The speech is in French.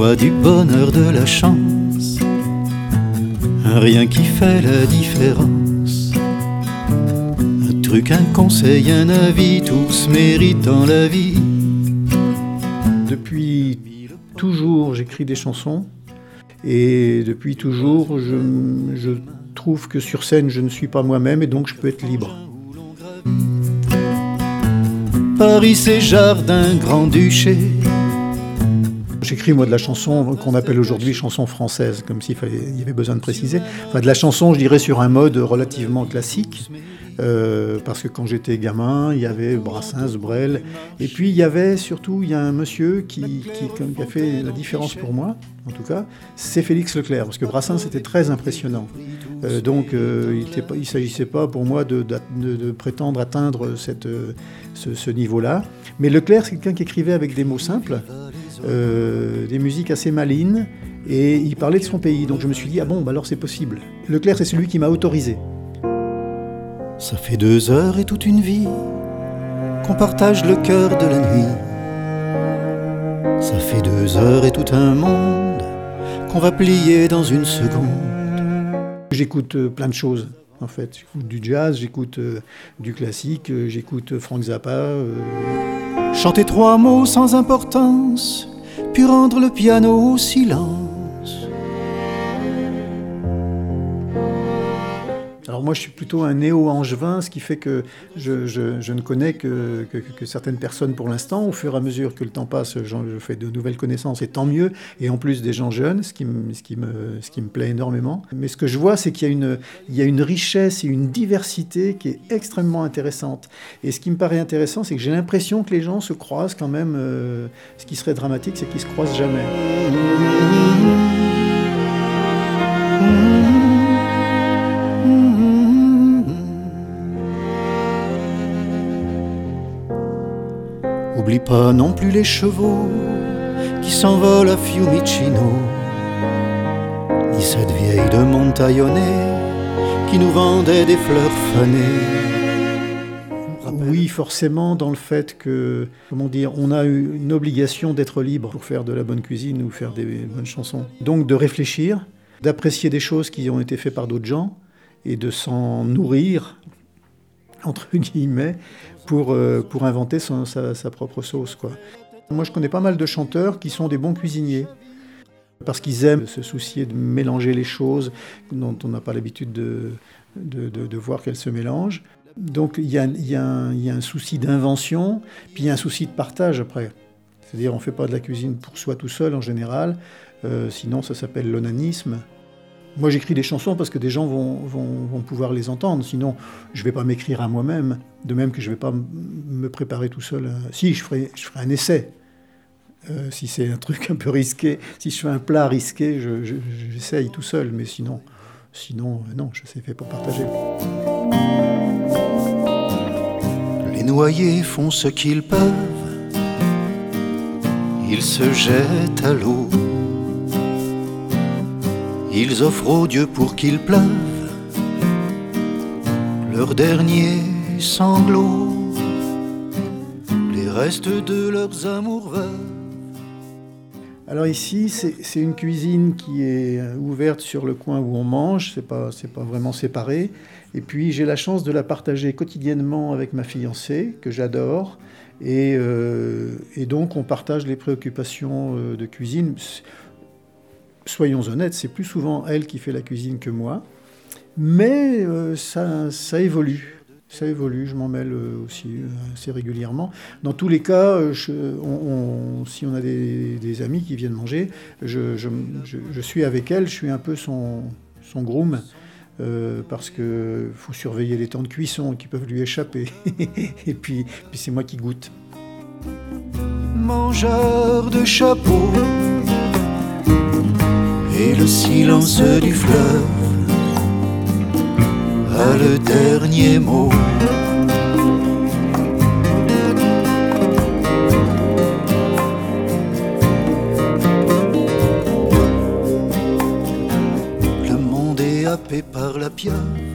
joie, du bonheur, de la chance. Rien qui fait la différence. Un truc, un conseil, un avis, tous méritant la vie. Depuis toujours, j'écris des chansons. Et depuis toujours, je, je trouve que sur scène, je ne suis pas moi-même et donc je peux être libre. Paris, c'est jardin, grand-duché. J'écris moi de la chanson qu'on appelle aujourd'hui chanson française, comme s'il y avait besoin de préciser. Enfin, de la chanson, je dirais, sur un mode relativement classique. Euh, parce que quand j'étais gamin, il y avait Brassens, Brel, et puis il y avait surtout il y a un monsieur qui, qui, a fait la différence pour moi, en tout cas, c'est Félix Leclerc, parce que Brassens était très impressionnant. Euh, donc euh, il ne s'agissait pas pour moi de, de, prétendre atteindre cette, ce, ce niveau-là. Mais Leclerc, c'est quelqu'un qui écrivait avec des mots simples, des musiques assez malines, et il parlait de son pays. Donc je me suis dit, ah bon, bah alors c'est possible. Leclerc, c'est celui qui m'a autorisé. Ça fait deux heures et toute une vie qu'on partage le cœur de la nuit. Ça fait deux heures et tout un monde qu'on va plier dans une seconde. J'écoute euh, plein de choses en fait. J'écoute du jazz, j'écoute euh, du classique, euh, j'écoute Frank Zappa. Chanter trois mots sans importance, puis rendre le piano silence. Alors moi, je suis plutôt un néo-angevin, ce qui fait que je, ne connais que, certaines personnes pour l'instant. Au fur et à mesure que le temps passe, je, fais de nouvelles connaissances, et tant mieux. Et en plus des gens jeunes, ce qui, me, plaît énormément. Mais ce que je vois, c'est qu'il y, a une, il y a une richesse et une diversité qui est extrêmement intéressante. Et ce qui me paraît intéressant, c'est que j'ai l'impression que les gens se croisent quand même. Euh, ce qui serait dramatique, c'est qu'ils se croisent jamais. Oublie pas non plus les chevaux qui s'envolent à Fiumicino, ni cette vieille de Montaillonnet qui nous vendait des fleurs fanées. Oui, forcément, dans le fait que, comment dire, on a une obligation d'être libre pour faire de la bonne cuisine ou faire des bonnes chansons. Donc de réfléchir, d'apprécier des choses qui ont été faites par d'autres gens et de s'en nourrir entre guillemets, pour, euh, pour inventer sa, propre sauce. Quoi. Moi, je connais pas mal de chanteurs qui sont des bons cuisiniers, parce qu'ils aiment se soucier de mélanger les choses dont on n'a pas l'habitude de, de, voir qu'elles se mélangent. Donc il y a, y, y a, un souci d'invention, puis il y a un souci de partage après. C'est-à-dire on ne fait pas de la cuisine pour soi tout seul en général, euh, sinon ça s'appelle l'onanisme. Moi, j'écris des chansons parce que des gens vont, pouvoir les entendre. Sinon, je ne vais pas m'écrire à moi-même. De même que je ne vais pas me préparer tout seul. Si, je ferai, je ferai un essai. Euh, si c'est un truc un peu risqué, si je fais un plat risqué, j'essaye tout seul. Mais sinon, sinon euh, non, je sais fait pour partager. Les noyés font ce qu'ils peuvent. Ils se jettent à l'eau ils offrent au Dieu pour qu'il pleuve leur dernier sanglot, les restes de leurs amours. Alors ici, c'est une cuisine qui est ouverte sur le coin où on mange, c'est pas, pas vraiment séparé. Et puis j'ai la chance de la partager quotidiennement avec ma fiancée, que j'adore. Et, euh, donc on partage les préoccupations euh, de cuisine soyons honnêtes, c'est plus souvent elle qui fait la cuisine que moi. Mais euh, ça, ça, évolue. Ça évolue, je m'en mêle euh, aussi euh, assez régulièrement. Dans tous les cas, si on a des, amis qui viennent manger, je, suis avec elle, je suis un peu son, groom. parce qu'il faut surveiller les temps de cuisson qui peuvent lui échapper. et puis, c'est moi qui goûte. Mangeur de chapeau et le silence du fleuve a le dernier mot. Le monde est happé par la pieuvre